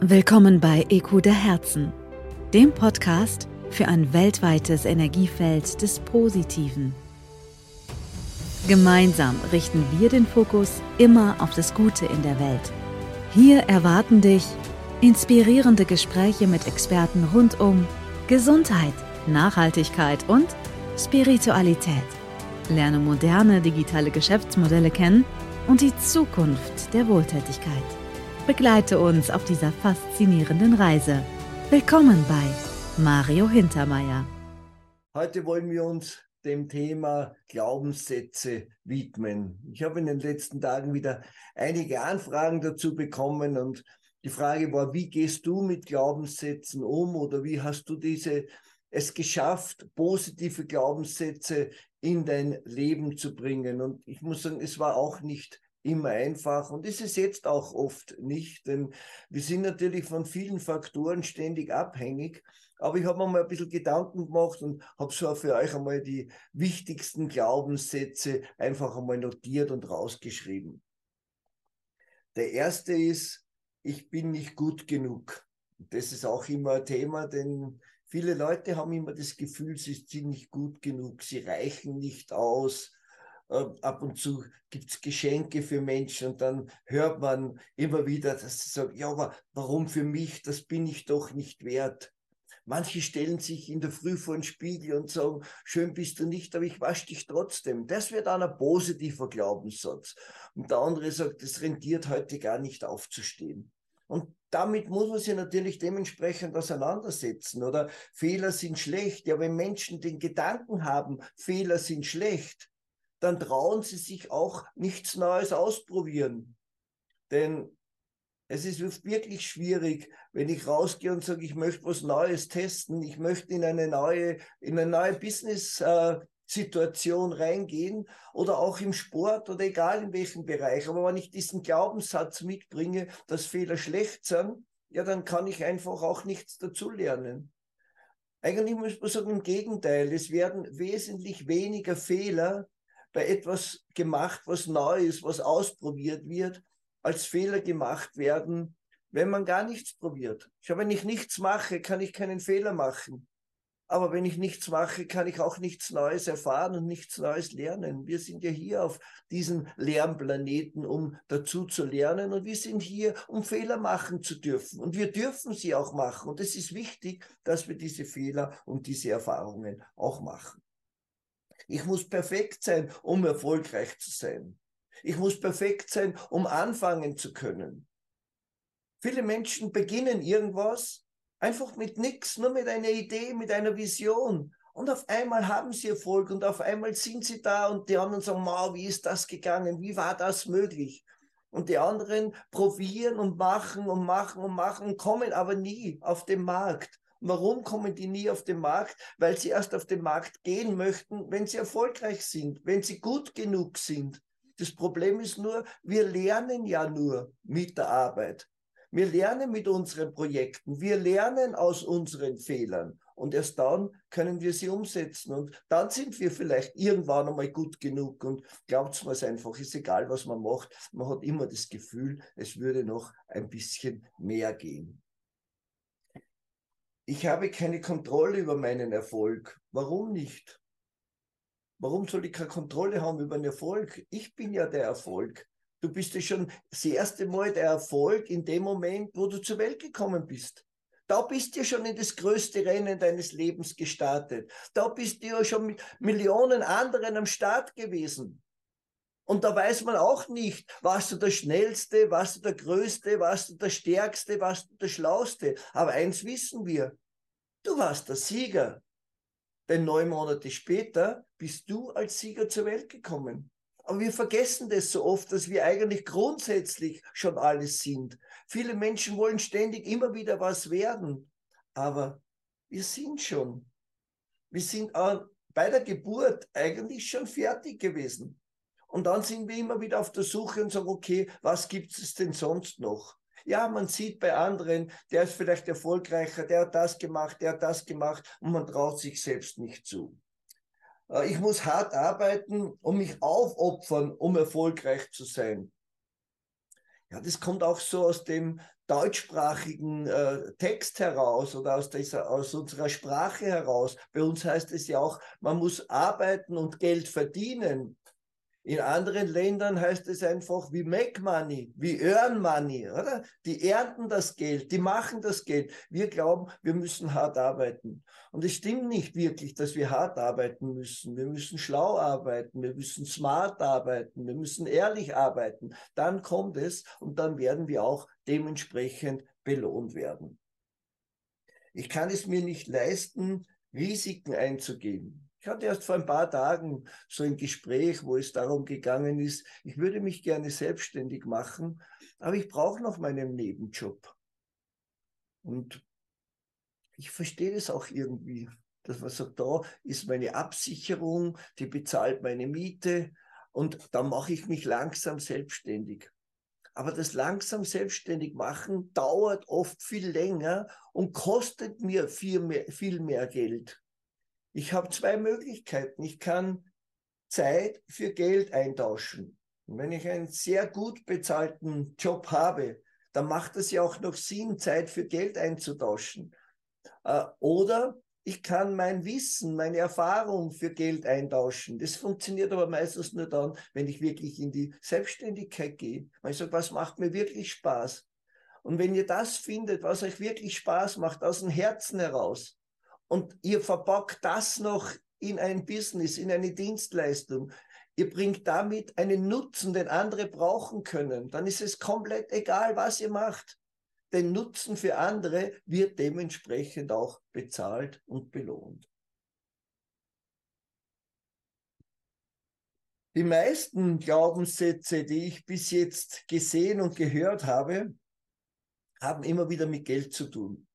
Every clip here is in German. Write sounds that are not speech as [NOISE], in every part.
Willkommen bei EQ der Herzen, dem Podcast für ein weltweites Energiefeld des Positiven. Gemeinsam richten wir den Fokus immer auf das Gute in der Welt. Hier erwarten dich inspirierende Gespräche mit Experten rund um Gesundheit, Nachhaltigkeit und Spiritualität. Lerne moderne digitale Geschäftsmodelle kennen und die Zukunft der Wohltätigkeit. Begleite uns auf dieser faszinierenden Reise. Willkommen bei Mario Hintermeier. Heute wollen wir uns dem Thema Glaubenssätze widmen. Ich habe in den letzten Tagen wieder einige Anfragen dazu bekommen und die Frage war, wie gehst du mit Glaubenssätzen um oder wie hast du diese es geschafft, positive Glaubenssätze in dein Leben zu bringen. Und ich muss sagen, es war auch nicht immer einfach und ist es jetzt auch oft nicht, denn wir sind natürlich von vielen Faktoren ständig abhängig. Aber ich habe mir mal ein bisschen Gedanken gemacht und habe so für euch einmal die wichtigsten Glaubenssätze einfach einmal notiert und rausgeschrieben. Der erste ist, ich bin nicht gut genug. Das ist auch immer ein Thema, denn viele Leute haben immer das Gefühl, sie sind nicht gut genug, sie reichen nicht aus, ab und zu gibt es Geschenke für Menschen und dann hört man immer wieder, dass sie sagen, ja, aber warum für mich, das bin ich doch nicht wert. Manche stellen sich in der Früh vor den Spiegel und sagen, schön bist du nicht, aber ich wasche dich trotzdem. Das wird dann ein positiver Glaubenssatz. Und der andere sagt, es rentiert heute gar nicht aufzustehen. Und damit muss man sich natürlich dementsprechend auseinandersetzen. Oder Fehler sind schlecht. Ja, wenn Menschen den Gedanken haben, Fehler sind schlecht, dann trauen sie sich auch nichts Neues ausprobieren. Denn es ist wirklich schwierig, wenn ich rausgehe und sage, ich möchte was Neues testen, ich möchte in eine neue, in eine neue Business-Situation reingehen oder auch im Sport oder egal in welchem Bereich. Aber wenn ich diesen Glaubenssatz mitbringe, dass Fehler schlecht sind, ja, dann kann ich einfach auch nichts dazulernen. Eigentlich muss man sagen, im Gegenteil, es werden wesentlich weniger Fehler bei etwas gemacht, was neu ist, was ausprobiert wird, als Fehler gemacht werden, wenn man gar nichts probiert. Ich wenn ich nichts mache, kann ich keinen Fehler machen. Aber wenn ich nichts mache, kann ich auch nichts Neues erfahren und nichts Neues lernen. Wir sind ja hier auf diesem Lernplaneten, um dazu zu lernen. Und wir sind hier, um Fehler machen zu dürfen. Und wir dürfen sie auch machen. Und es ist wichtig, dass wir diese Fehler und diese Erfahrungen auch machen. Ich muss perfekt sein, um erfolgreich zu sein. Ich muss perfekt sein, um anfangen zu können. Viele Menschen beginnen irgendwas einfach mit nichts, nur mit einer Idee, mit einer Vision. Und auf einmal haben sie Erfolg und auf einmal sind sie da und die anderen sagen, wow, wie ist das gegangen? Wie war das möglich? Und die anderen probieren und machen und machen und machen, kommen aber nie auf den Markt. Warum kommen die nie auf den Markt? Weil sie erst auf den Markt gehen möchten, wenn sie erfolgreich sind, wenn sie gut genug sind. Das Problem ist nur, wir lernen ja nur mit der Arbeit. Wir lernen mit unseren Projekten, wir lernen aus unseren Fehlern und erst dann können wir sie umsetzen und dann sind wir vielleicht irgendwann einmal gut genug und glaubt mir es einfach, ist egal, was man macht, man hat immer das Gefühl, es würde noch ein bisschen mehr gehen ich habe keine Kontrolle über meinen Erfolg. Warum nicht? Warum soll ich keine Kontrolle haben über den Erfolg? Ich bin ja der Erfolg. Du bist ja schon das erste Mal der Erfolg in dem Moment, wo du zur Welt gekommen bist. Da bist du schon in das größte Rennen deines Lebens gestartet. Da bist du ja schon mit Millionen anderen am Start gewesen. Und da weiß man auch nicht, warst du der Schnellste, warst du der Größte, warst du der Stärkste, warst du der Schlauste. Aber eins wissen wir, du warst der Sieger. Denn neun Monate später bist du als Sieger zur Welt gekommen. Aber wir vergessen das so oft, dass wir eigentlich grundsätzlich schon alles sind. Viele Menschen wollen ständig immer wieder was werden. Aber wir sind schon. Wir sind bei der Geburt eigentlich schon fertig gewesen. Und dann sind wir immer wieder auf der Suche und sagen, okay, was gibt es denn sonst noch? Ja, man sieht bei anderen, der ist vielleicht erfolgreicher, der hat das gemacht, der hat das gemacht und man traut sich selbst nicht zu. Äh, ich muss hart arbeiten und mich aufopfern, um erfolgreich zu sein. Ja, das kommt auch so aus dem deutschsprachigen äh, Text heraus oder aus, dieser, aus unserer Sprache heraus. Bei uns heißt es ja auch, man muss arbeiten und Geld verdienen. In anderen Ländern heißt es einfach, wie make money, wie earn money, oder? Die ernten das Geld, die machen das Geld. Wir glauben, wir müssen hart arbeiten. Und es stimmt nicht wirklich, dass wir hart arbeiten müssen. Wir müssen schlau arbeiten, wir müssen smart arbeiten, wir müssen ehrlich arbeiten. Dann kommt es und dann werden wir auch dementsprechend belohnt werden. Ich kann es mir nicht leisten, Risiken einzugehen. Ich hatte erst vor ein paar Tagen so ein Gespräch, wo es darum gegangen ist, ich würde mich gerne selbstständig machen, aber ich brauche noch meinen Nebenjob. Und ich verstehe das auch irgendwie, dass man sagt, da ist meine Absicherung, die bezahlt meine Miete und da mache ich mich langsam selbstständig. Aber das langsam selbstständig machen dauert oft viel länger und kostet mir viel mehr, viel mehr Geld. Ich habe zwei Möglichkeiten. Ich kann Zeit für Geld eintauschen. Und wenn ich einen sehr gut bezahlten Job habe, dann macht es ja auch noch Sinn, Zeit für Geld einzutauschen. Äh, oder ich kann mein Wissen, meine Erfahrung für Geld eintauschen. Das funktioniert aber meistens nur dann, wenn ich wirklich in die Selbstständigkeit gehe. Weil ich sage, was macht mir wirklich Spaß? Und wenn ihr das findet, was euch wirklich Spaß macht, aus dem Herzen heraus, und ihr verpackt das noch in ein Business, in eine Dienstleistung. Ihr bringt damit einen Nutzen, den andere brauchen können. Dann ist es komplett egal, was ihr macht. Den Nutzen für andere wird dementsprechend auch bezahlt und belohnt. Die meisten Glaubenssätze, die ich bis jetzt gesehen und gehört habe, haben immer wieder mit Geld zu tun.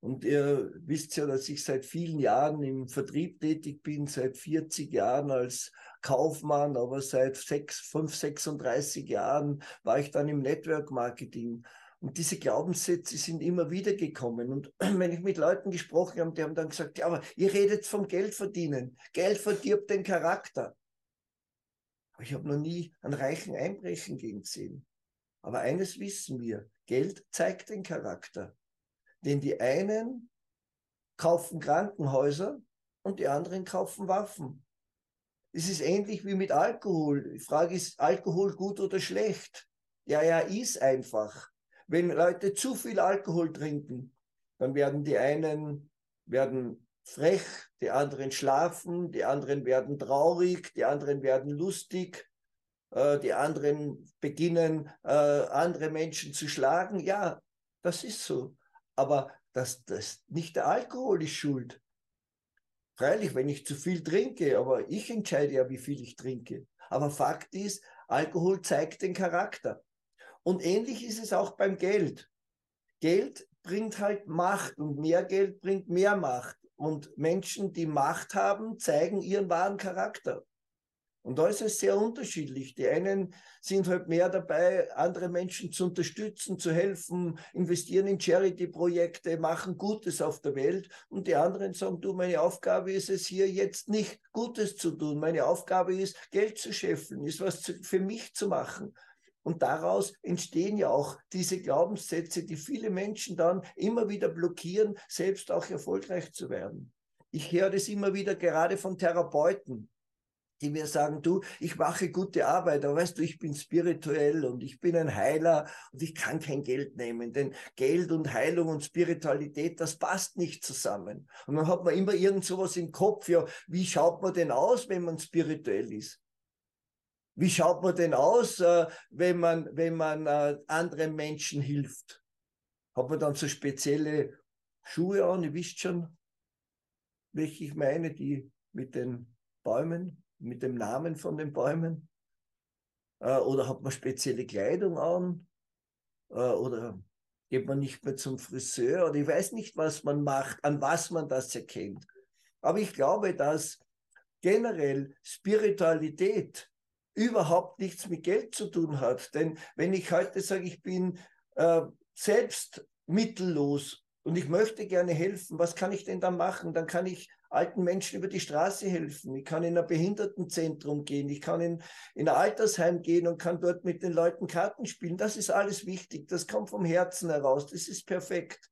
Und ihr wisst ja, dass ich seit vielen Jahren im Vertrieb tätig bin, seit 40 Jahren als Kaufmann, aber seit 6, 5, 36 Jahren war ich dann im Network Marketing. Und diese Glaubenssätze sind immer wieder gekommen. Und [CLEARS THROAT] wenn ich mit Leuten gesprochen habe, die haben dann gesagt, ja, aber ihr redet vom Geld verdienen. Geld verdirbt den Charakter. Aber ich habe noch nie einen reichen Einbrechen gesehen. Aber eines wissen wir, Geld zeigt den Charakter. Denn die einen kaufen Krankenhäuser und die anderen kaufen Waffen. Es ist ähnlich wie mit Alkohol. Die Frage ist, Alkohol gut oder schlecht? Ja, ja, ist einfach. Wenn Leute zu viel Alkohol trinken, dann werden die einen werden frech, die anderen schlafen, die anderen werden traurig, die anderen werden lustig, äh, die anderen beginnen, äh, andere Menschen zu schlagen. Ja, das ist so. Aber das, das, nicht der Alkohol ist schuld. Freilich, wenn ich zu viel trinke, aber ich entscheide ja, wie viel ich trinke. Aber Fakt ist, Alkohol zeigt den Charakter. Und ähnlich ist es auch beim Geld. Geld bringt halt Macht und mehr Geld bringt mehr Macht. Und Menschen, die Macht haben, zeigen ihren wahren Charakter. Und da ist es sehr unterschiedlich. Die einen sind halt mehr dabei, andere Menschen zu unterstützen, zu helfen, investieren in Charity-Projekte, machen Gutes auf der Welt. Und die anderen sagen, du, meine Aufgabe ist es hier jetzt nicht Gutes zu tun. Meine Aufgabe ist, Geld zu scheffeln, ist was zu, für mich zu machen. Und daraus entstehen ja auch diese Glaubenssätze, die viele Menschen dann immer wieder blockieren, selbst auch erfolgreich zu werden. Ich höre das immer wieder gerade von Therapeuten die mir sagen, du, ich mache gute Arbeit, aber weißt du, ich bin spirituell und ich bin ein Heiler und ich kann kein Geld nehmen, denn Geld und Heilung und Spiritualität, das passt nicht zusammen. Und dann hat man immer irgend sowas im Kopf, ja, wie schaut man denn aus, wenn man spirituell ist? Wie schaut man denn aus, äh, wenn man, wenn man äh, anderen Menschen hilft? Hat man dann so spezielle Schuhe an, ihr wisst schon, welche ich meine, die mit den Bäumen? Mit dem Namen von den Bäumen? Äh, oder hat man spezielle Kleidung an? Äh, oder geht man nicht mehr zum Friseur? Oder ich weiß nicht, was man macht, an was man das erkennt. Aber ich glaube, dass generell Spiritualität überhaupt nichts mit Geld zu tun hat. Denn wenn ich heute sage, ich bin äh, selbst mittellos und ich möchte gerne helfen, was kann ich denn da machen? Dann kann ich alten Menschen über die Straße helfen. Ich kann in ein Behindertenzentrum gehen. Ich kann in, in ein Altersheim gehen und kann dort mit den Leuten Karten spielen. Das ist alles wichtig. Das kommt vom Herzen heraus. Das ist perfekt.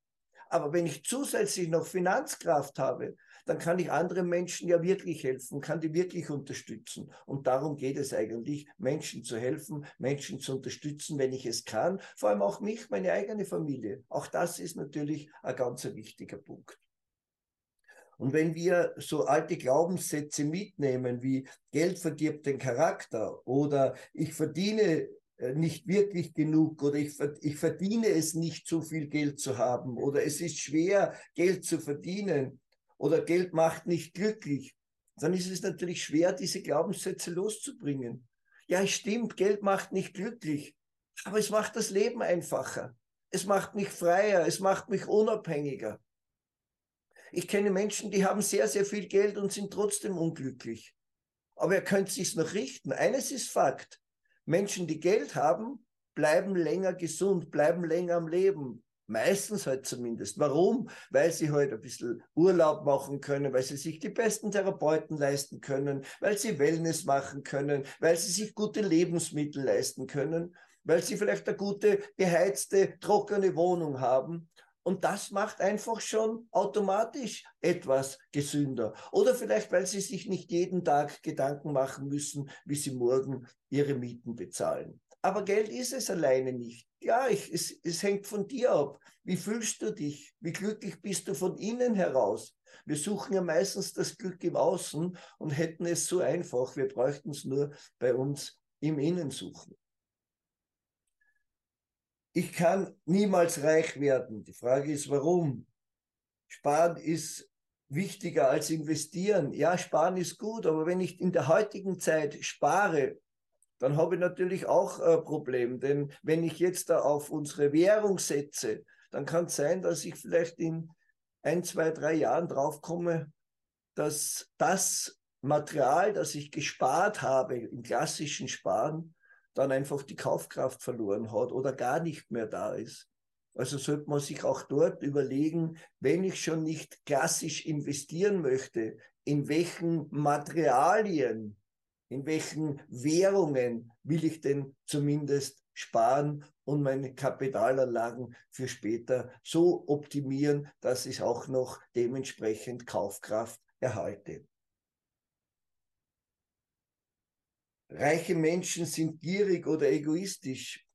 Aber wenn ich zusätzlich noch Finanzkraft habe, dann kann ich anderen Menschen ja wirklich helfen, kann die wirklich unterstützen. Und darum geht es eigentlich, Menschen zu helfen, Menschen zu unterstützen, wenn ich es kann. Vor allem auch mich, meine eigene Familie. Auch das ist natürlich ein ganz wichtiger Punkt. Und wenn wir so alte Glaubenssätze mitnehmen, wie Geld verdirbt den Charakter oder ich verdiene äh, nicht wirklich genug oder ich, ich verdiene es nicht, so viel Geld zu haben oder es ist schwer, Geld zu verdienen, oder Geld macht nicht glücklich, dann ist es natürlich schwer, diese Glaubenssätze loszubringen. Ja, es stimmt, Geld macht nicht glücklich, aber es macht das Leben einfacher. Es macht mich freier, es macht mich unabhängiger. Ich kenne Menschen, die haben sehr, sehr viel Geld und sind trotzdem unglücklich. Aber er könnte sich's noch richten. Eines ist Fakt. Menschen, die Geld haben, bleiben länger gesund, bleiben länger am Leben, Meistens halt zumindest. Warum? Weil sie halt ein bisschen Urlaub machen können, weil sie sich die besten Therapeuten leisten können, weil sie Wellness machen können, weil sie sich gute Lebensmittel leisten können, weil sie vielleicht eine gute, beheizte, trockene Wohnung haben. Und das macht einfach schon automatisch etwas gesünder. Oder vielleicht, weil sie sich nicht jeden Tag Gedanken machen müssen, wie sie morgen ihre Mieten bezahlen. Aber Geld ist es alleine nicht. Ja, ich, es, es hängt von dir ab. Wie fühlst du dich? Wie glücklich bist du von innen heraus? Wir suchen ja meistens das Glück im Außen und hätten es so einfach. Wir bräuchten es nur bei uns im Innen suchen. Ich kann niemals reich werden. Die Frage ist, warum? Sparen ist wichtiger als investieren. Ja, sparen ist gut, aber wenn ich in der heutigen Zeit spare, dann habe ich natürlich auch ein Problem. Denn wenn ich jetzt da auf unsere Währung setze, dann kann es sein, dass ich vielleicht in ein, zwei, drei Jahren draufkomme, dass das Material, das ich gespart habe im klassischen Sparen, dann einfach die Kaufkraft verloren hat oder gar nicht mehr da ist. Also sollte man sich auch dort überlegen, wenn ich schon nicht klassisch investieren möchte, in welchen Materialien in welchen Währungen will ich denn zumindest sparen und meine Kapitalanlagen für später so optimieren, dass ich auch noch dementsprechend Kaufkraft erhalte. Reiche Menschen sind gierig oder egoistisch.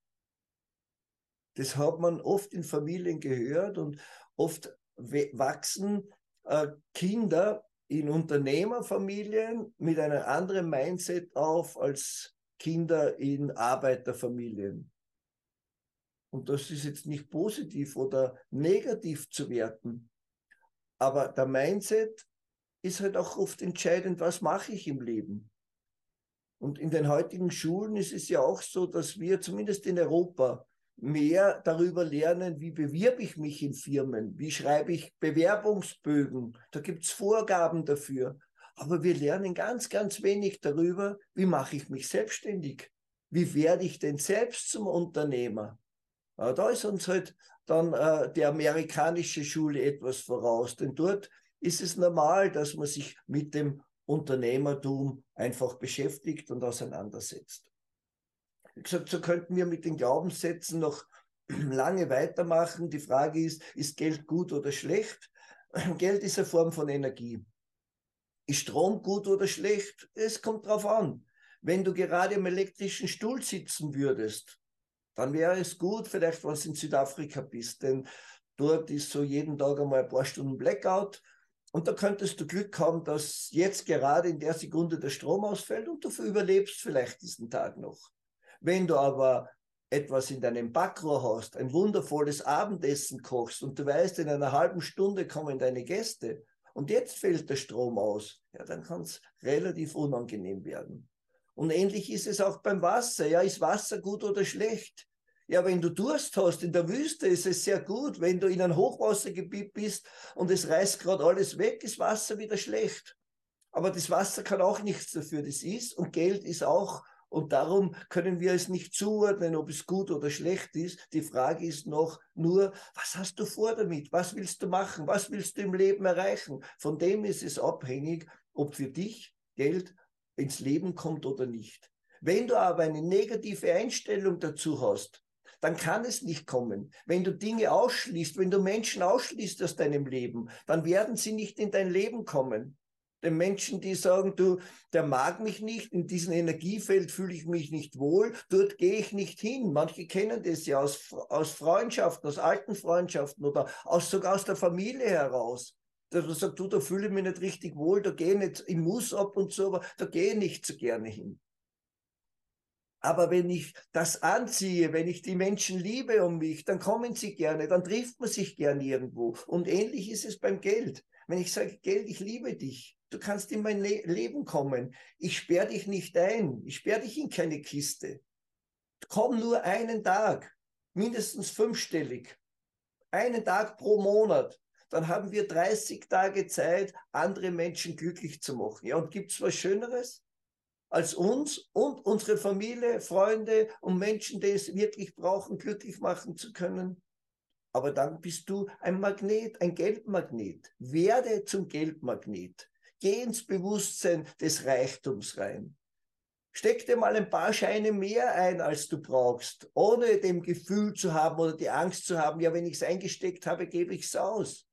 Das hat man oft in Familien gehört und oft wachsen äh, Kinder in Unternehmerfamilien mit einem anderen Mindset auf als Kinder in Arbeiterfamilien. Und das ist jetzt nicht positiv oder negativ zu werten. Aber der Mindset ist halt auch oft entscheidend, was mache ich im Leben. Und in den heutigen Schulen ist es ja auch so, dass wir zumindest in Europa mehr darüber lernen, wie bewirbe ich mich in Firmen, wie schreibe ich Bewerbungsbögen. Da gibt es Vorgaben dafür. Aber wir lernen ganz, ganz wenig darüber, wie mache ich mich selbstständig. Wie werde ich denn selbst zum Unternehmer? Aber da ist uns halt dann äh, die amerikanische Schule etwas voraus, denn dort ist es normal, dass man sich mit dem Unternehmertum einfach beschäftigt und auseinandersetzt. Wie gesagt, so könnten wir mit den Glaubenssätzen noch [CLEARS THROAT] lange weitermachen. Die Frage ist, ist Geld gut oder schlecht? [CLEARS THROAT] Geld ist eine Form von Energie. Ist Strom gut oder schlecht? Es kommt drauf an. Wenn du gerade im elektrischen Stuhl sitzen würdest, dann wäre es gut, vielleicht du in Südafrika bist, denn dort ist so jeden Tag einmal ein paar Stunden Blackout und da könntest du Glück haben, dass jetzt gerade in der Sekunde der Strom ausfällt und du überlebst vielleicht diesen Tag noch. Wenn du aber etwas in deinem Backrohr hast, ein wundervolles Abendessen kochst und du weißt, in einer halben Stunde kommen deine Gäste und jetzt fällt der Strom aus, ja, dann kann es relativ unangenehm werden. Und ähnlich ist es auch beim Wasser. Ja, ist Wasser gut oder schlecht? Ja, wenn du Durst hast in der Wüste, ist es sehr gut. Wenn du in einem Hochwassergebiet bist und es reißt gerade alles weg, ist Wasser wieder schlecht. Aber das Wasser kann auch nichts dafür. Das ist und Geld ist auch Und darum können wir es nicht zuordnen, ob es gut oder schlecht ist. Die Frage ist noch nur, was hast du vor damit? Was willst du machen? Was willst du im Leben erreichen? Von dem ist es abhängig, ob für dich Geld ins Leben kommt oder nicht. Wenn du aber eine negative Einstellung dazu hast, dann kann es nicht kommen. Wenn du Dinge ausschließt, wenn du Menschen ausschließt aus deinem Leben, dann werden sie nicht in dein Leben kommen den Menschen, die sagen, du, der mag mich nicht, in diesem Energiefeld fühle ich mich nicht wohl, dort gehe ich nicht hin. Manche kennen das ja aus, aus Freundschaften, aus alten Freundschaften oder aus, sogar aus der Familie heraus. Dass man sagt, du, da fühle ich mich nicht richtig wohl, da gehe ich nicht, ich muss ab und zu, aber da gehe ich nicht so gerne hin. Aber wenn ich das anziehe, wenn ich die Menschen liebe um mich, dann kommen sie gerne, dann trifft man sich gerne irgendwo. Und ähnlich ist es beim Geld. Wenn ich sage, Geld, ich liebe dich, du kannst in mein Le Leben kommen. Ich sperre dich nicht ein. Ich sperre dich in keine Kiste. Komm nur einen Tag, mindestens fünfstellig. Einen Tag pro Monat. Dann haben wir 30 Tage Zeit, andere Menschen glücklich zu machen. Ja, und gibt es was Schöneres? Als uns und unsere Familie, Freunde und Menschen, die es wirklich brauchen, glücklich machen zu können. Aber dann bist du ein Magnet, ein Geldmagnet. Werde zum Geldmagnet. Geh ins Bewusstsein des Reichtums rein. Steck dir mal ein paar Scheine mehr ein, als du brauchst, ohne dem Gefühl zu haben oder die Angst zu haben, ja, wenn ich es eingesteckt habe, gebe ich es aus.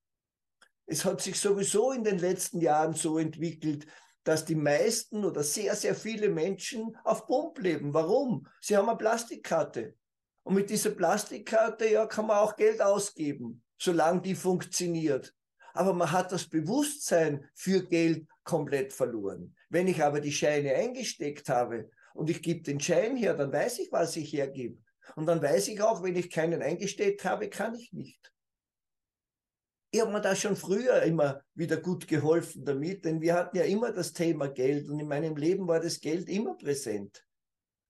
Es hat sich sowieso in den letzten Jahren so entwickelt, dass die meisten oder sehr, sehr viele Menschen auf Pump leben. Warum? Sie haben eine Plastikkarte. Und mit dieser Plastikkarte, ja, kann man auch Geld ausgeben, solange die funktioniert aber man hat das Bewusstsein für Geld komplett verloren. Wenn ich aber die Scheine eingesteckt habe und ich gebe den Schein her, dann weiß ich, was ich hergebe. Und dann weiß ich auch, wenn ich keinen eingesteckt habe, kann ich nicht. Ich habe mir da schon früher immer wieder gut geholfen damit, denn wir hatten ja immer das Thema Geld und in meinem Leben war das Geld immer präsent.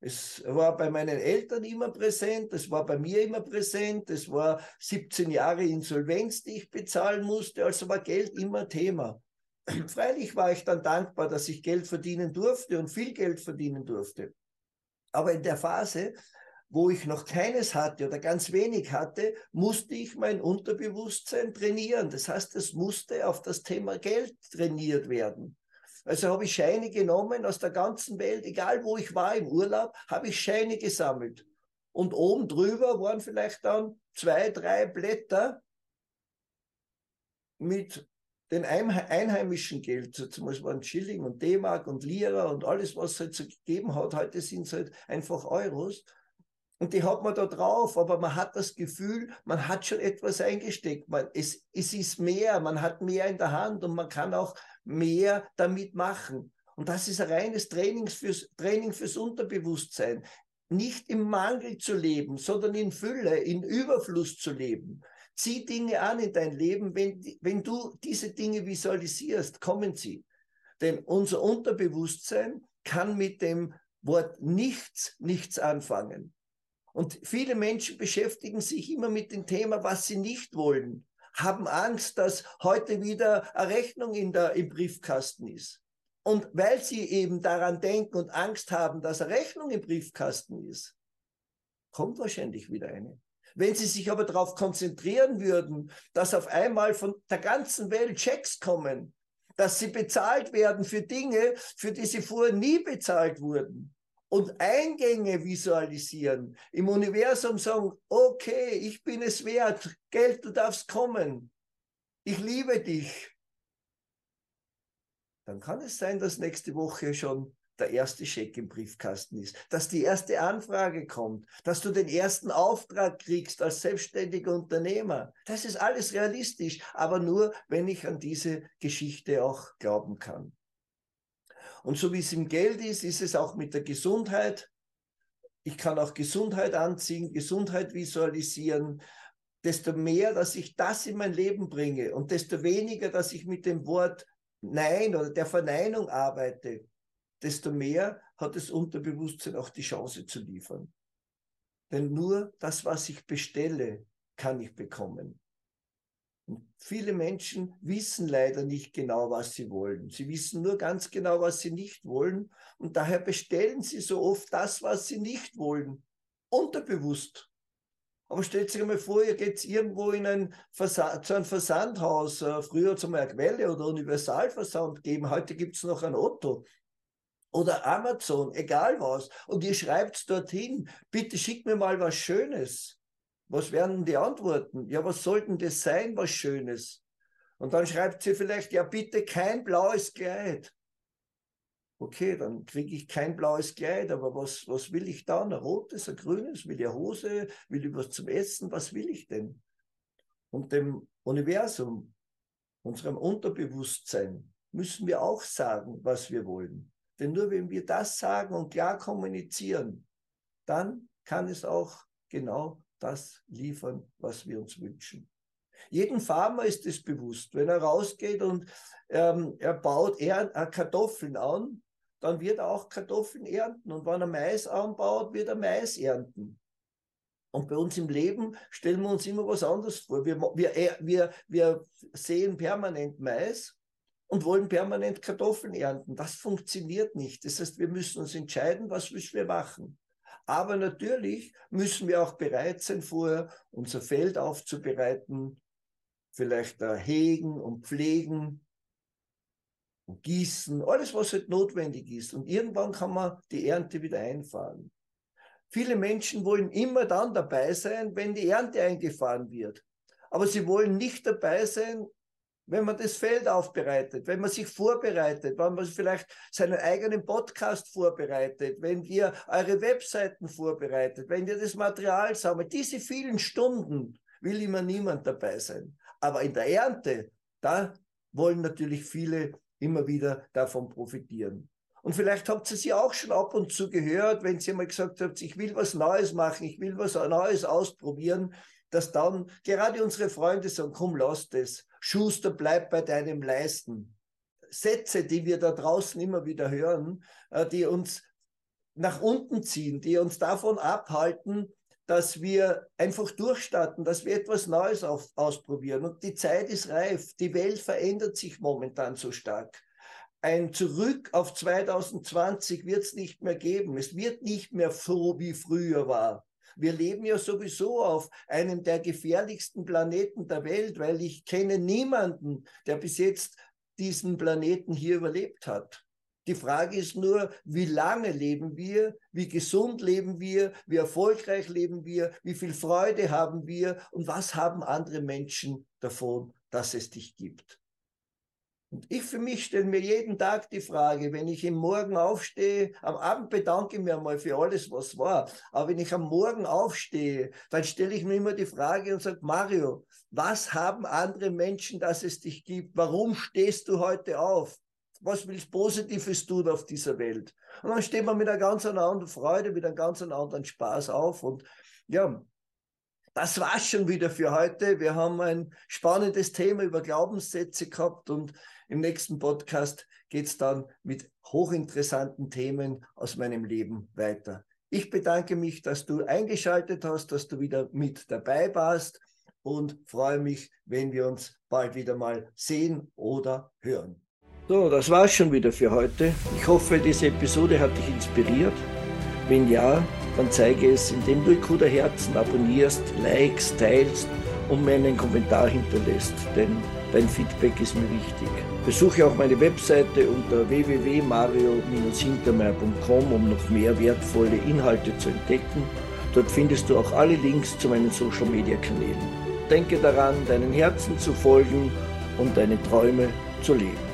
Es war bei meinen Eltern immer präsent, es war bei mir immer präsent, es war 17 Jahre Insolvenz, die ich bezahlen musste, also war Geld immer Thema. [CLEARS THROAT] Freilich war ich dann dankbar, dass ich Geld verdienen durfte und viel Geld verdienen durfte. Aber in der Phase, wo ich noch keines hatte oder ganz wenig hatte, musste ich mein Unterbewusstsein trainieren. Das heißt, es musste auf das Thema Geld trainiert werden. Also habe ich Scheine genommen aus der ganzen Welt, egal wo ich war im Urlaub, habe ich Scheine gesammelt. Und oben drüber waren vielleicht dann zwei, drei Blätter mit den einheimischen Geld, zum Beispiel waren Schilling und D-Mark und Lira und alles, was es halt so gegeben hat. Heute sind es halt einfach Euros. Und die hat man da drauf, aber man hat das Gefühl, man hat schon etwas eingesteckt. Man, es, es ist mehr, man hat mehr in der Hand und man kann auch mehr damit machen. Und das ist ein reines Trainings fürs, Training fürs Unterbewusstsein. Nicht im Mangel zu leben, sondern in Fülle, in Überfluss zu leben. Zieh Dinge an in dein Leben. Wenn, wenn du diese Dinge visualisierst, kommen sie. Denn unser Unterbewusstsein kann mit dem Wort nichts, nichts anfangen. Und viele Menschen beschäftigen sich immer mit dem Thema, was sie nicht wollen, haben Angst, dass heute wieder eine Rechnung in der, im Briefkasten ist. Und weil sie eben daran denken und Angst haben, dass eine Rechnung im Briefkasten ist, kommt wahrscheinlich wieder eine. Wenn sie sich aber darauf konzentrieren würden, dass auf einmal von der ganzen Welt Checks kommen, dass sie bezahlt werden für Dinge, für die sie vorher nie bezahlt wurden, und Eingänge visualisieren, im Universum sagen, okay, ich bin es wert, Geld, du darfst kommen, ich liebe dich, dann kann es sein, dass nächste Woche schon der erste Scheck im Briefkasten ist, dass die erste Anfrage kommt, dass du den ersten Auftrag kriegst als selbstständiger Unternehmer. Das ist alles realistisch, aber nur, wenn ich an diese Geschichte auch glauben kann. Und so wie es im Geld ist, ist es auch mit der Gesundheit. Ich kann auch Gesundheit anziehen, Gesundheit visualisieren. Desto mehr, dass ich das in mein Leben bringe und desto weniger, dass ich mit dem Wort Nein oder der Verneinung arbeite, desto mehr hat das Unterbewusstsein auch die Chance zu liefern. Denn nur das, was ich bestelle, kann ich bekommen. Viele Menschen wissen leider nicht genau, was sie wollen. Sie wissen nur ganz genau, was sie nicht wollen. Und daher bestellen sie so oft das, was sie nicht wollen. Unterbewusst. Aber stellt sich einmal vor, ihr geht irgendwo in ein Versand, zu einem Versandhaus. Äh, früher zum Quelle oder Universalversand geben. Heute gibt es noch ein Otto oder Amazon, egal was. Und ihr schreibt dorthin, bitte schickt mir mal was Schönes. Was werden die Antworten? Ja, was sollten das sein, was Schönes? Und dann schreibt sie vielleicht, ja, bitte kein blaues Kleid. Okay, dann kriege ich kein blaues Kleid, aber was, was will ich dann? Ein rotes, ein grünes? Will ich eine Hose? Will ich was zum Essen? Was will ich denn? Und dem Universum, unserem Unterbewusstsein, müssen wir auch sagen, was wir wollen. Denn nur wenn wir das sagen und klar kommunizieren, dann kann es auch genau das liefern, was wir uns wünschen. Jeden Farmer ist es bewusst, wenn er rausgeht und ähm, er baut er, Kartoffeln an, dann wird er auch Kartoffeln ernten. Und wenn er Mais anbaut, wird er Mais ernten. Und bei uns im Leben stellen wir uns immer was anderes vor. Wir, wir, äh, wir, wir sehen permanent Mais und wollen permanent Kartoffeln ernten. Das funktioniert nicht. Das heißt, wir müssen uns entscheiden, was wir machen. Aber natürlich müssen wir auch bereit sein, vorher unser Feld aufzubereiten, vielleicht äh, hegen und pflegen und gießen, alles, was halt notwendig ist. Und irgendwann kann man die Ernte wieder einfahren. Viele Menschen wollen immer dann dabei sein, wenn die Ernte eingefahren wird. Aber sie wollen nicht dabei sein, wenn man das Feld aufbereitet, wenn man sich vorbereitet, wenn man vielleicht seinen eigenen Podcast vorbereitet, wenn ihr eure Webseiten vorbereitet, wenn ihr das Material sammelt, diese vielen Stunden will immer niemand dabei sein. Aber in der Ernte, da wollen natürlich viele immer wieder davon profitieren. Und vielleicht habt ihr sie auch schon ab und zu gehört, wenn sie mal gesagt habt, ich will was Neues machen, ich will was Neues ausprobieren, dass dann gerade unsere Freunde sagen, komm, lass das. Schuster, bleib bei deinem Leisten. Sätze, die wir da draußen immer wieder hören, äh, die uns nach unten ziehen, die uns davon abhalten, dass wir einfach durchstarten, dass wir etwas Neues auf, ausprobieren. Und die Zeit ist reif. Die Welt verändert sich momentan so stark. Ein Zurück auf 2020 wird es nicht mehr geben. Es wird nicht mehr so, wie früher war. Wir leben ja sowieso auf einem der gefährlichsten Planeten der Welt, weil ich kenne niemanden, der bis jetzt diesen Planeten hier überlebt hat. Die Frage ist nur, wie lange leben wir, wie gesund leben wir, wie erfolgreich leben wir, wie viel Freude haben wir und was haben andere Menschen davon, dass es dich gibt. Und ich für mich stelle mir jeden Tag die Frage, wenn ich im Morgen aufstehe, am Abend bedanke ich mich einmal für alles, was war, aber wenn ich am Morgen aufstehe, dann stelle ich mir immer die Frage und sage, Mario, was haben andere Menschen, dass es dich gibt? Warum stehst du heute auf? Was willst Positives tun auf dieser Welt? Und dann steht man mit einer ganz anderen Freude, mit einem ganz anderen Spaß auf und ja, das war's schon wieder für heute. Wir haben ein spannendes Thema über Glaubenssätze gehabt und im nächsten Podcast geht es dann mit hochinteressanten Themen aus meinem Leben weiter. Ich bedanke mich, dass du eingeschaltet hast, dass du wieder mit dabei warst und freue mich, wenn wir uns bald wieder mal sehen oder hören. So, das war's schon wieder für heute. Ich hoffe, diese Episode hat dich inspiriert. Wenn ja, dann zeige es, indem du Ikuda Herzen abonnierst, likes, teilst und mir einen Kommentar hinterlässt, denn dein Feedback ist mir wichtig. Besuche auch meine Webseite unter www.mario-hintermeier.com, um noch mehr wertvolle Inhalte zu entdecken. Dort findest du auch alle Links zu meinen Social-Media-Kanälen. Denke daran, deinen Herzen zu folgen und deine Träume zu leben.